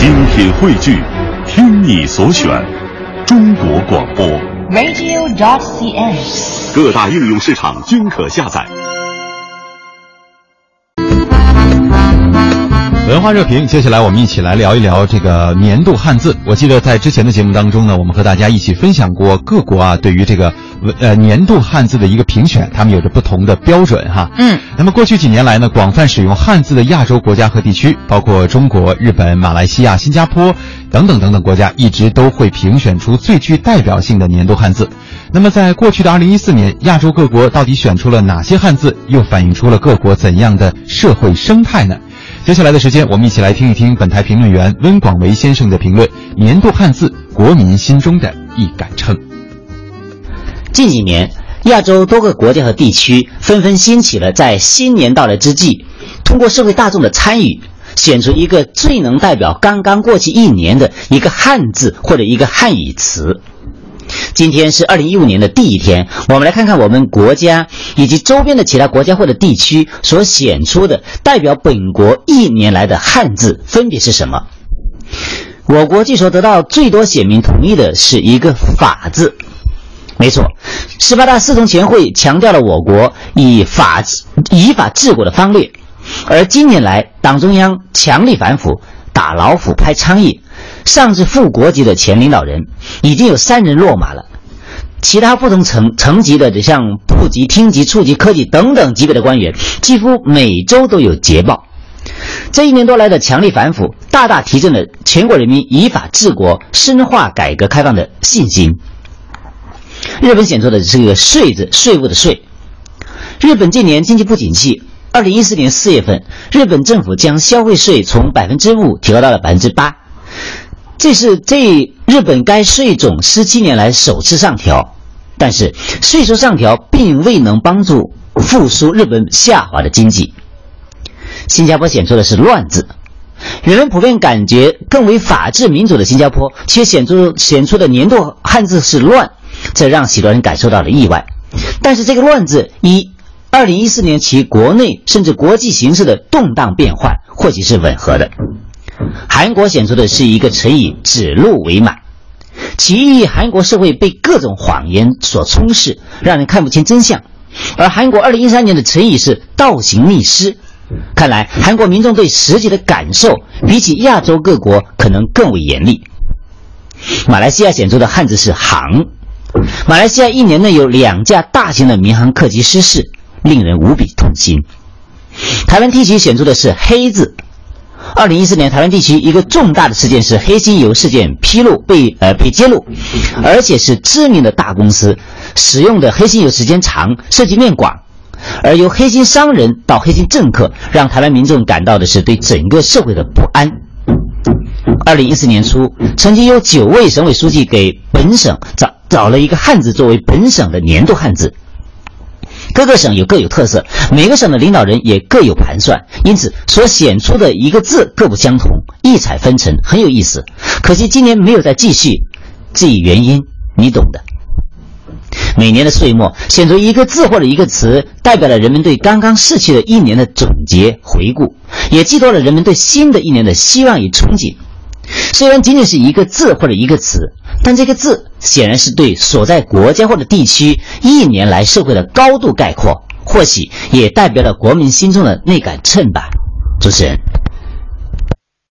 精品汇聚，听你所选，中国广播。radio.dot.cn，。各大应用市场均可下载。文化热评，接下来我们一起来聊一聊这个年度汉字。我记得在之前的节目当中呢，我们和大家一起分享过各国啊对于这个呃年度汉字的一个评选，他们有着不同的标准哈。嗯，那么过去几年来呢，广泛使用汉字的亚洲国家和地区，包括中国、日本、马来西亚、新加坡等等等等国家，一直都会评选出最具代表性的年度汉字。那么在过去的2014年，亚洲各国到底选出了哪些汉字，又反映出了各国怎样的社会生态呢？接下来的时间，我们一起来听一听本台评论员温广维先生的评论：年度汉字，国民心中的一杆秤。近几年，亚洲多个国家和地区纷纷兴起了在新年到来之际，通过社会大众的参与，选出一个最能代表刚刚过去一年的一个汉字或者一个汉语词。今天是二零一五年的第一天，我们来看看我们国家以及周边的其他国家或者地区所选出的代表本国一年来的汉字分别是什么。我国据说得到最多选民同意的是一个“法”字。没错，十八大四中全会强调了我国以法以法治国的方略，而今年来，党中央强力反腐，打老虎拍苍蝇。上至副国级的前领导人，已经有三人落马了。其他不同层层级的，像部级、厅级、处级、科级等等级别的官员，几乎每周都有捷报。这一年多来的强力反腐，大大提振了全国人民依法治国、深化改革开放的信心。日本选出的是个“税”字，税务的“税”。日本近年经济不景气，二零一四年四月份，日本政府将消费税从百分之五提高到了百分之八。这是这日本该税种十七年来首次上调，但是税收上调并未能帮助复苏日本下滑的经济。新加坡显出的是“乱”字，人们普遍感觉更为法治民主的新加坡，却显出显出的年度汉字是“乱”，这让许多人感受到了意外。但是这个“乱”字一二零一四年其国内甚至国际形势的动荡变幻，或许是吻合的。韩国选出的是一个成语“指鹿为马”，其意韩国社会被各种谎言所充斥，让人看不清真相。而韩国2013年的成语是“倒行逆施”，看来韩国民众对实际的感受比起亚洲各国可能更为严厉。马来西亚选出的汉字是“行”，马来西亚一年内有两架大型的民航客机失事，令人无比痛心。台湾地区选出的是“黑”字。二零一四年，台湾地区一个重大的事件是黑心油事件披露被呃被揭露，而且是知名的大公司使用的黑心油时间长，涉及面广，而由黑心商人到黑心政客，让台湾民众感到的是对整个社会的不安。二零一四年初，曾经有九位省委书记给本省找找了一个汉字作为本省的年度汉字。各个省有各有特色，每个省的领导人也各有盘算，因此所选出的一个字各不相同，异彩纷呈，很有意思。可惜今年没有再继续，至于原因，你懂的。每年的岁末，选出一个字或者一个词，代表了人们对刚刚逝去的一年的总结回顾，也寄托了人们对新的一年的希望与憧憬。虽然仅仅是一个字或者一个词，但这个字显然是对所在国家或者地区一年来社会的高度概括，或许也代表了国民心中的那杆秤吧。主持人。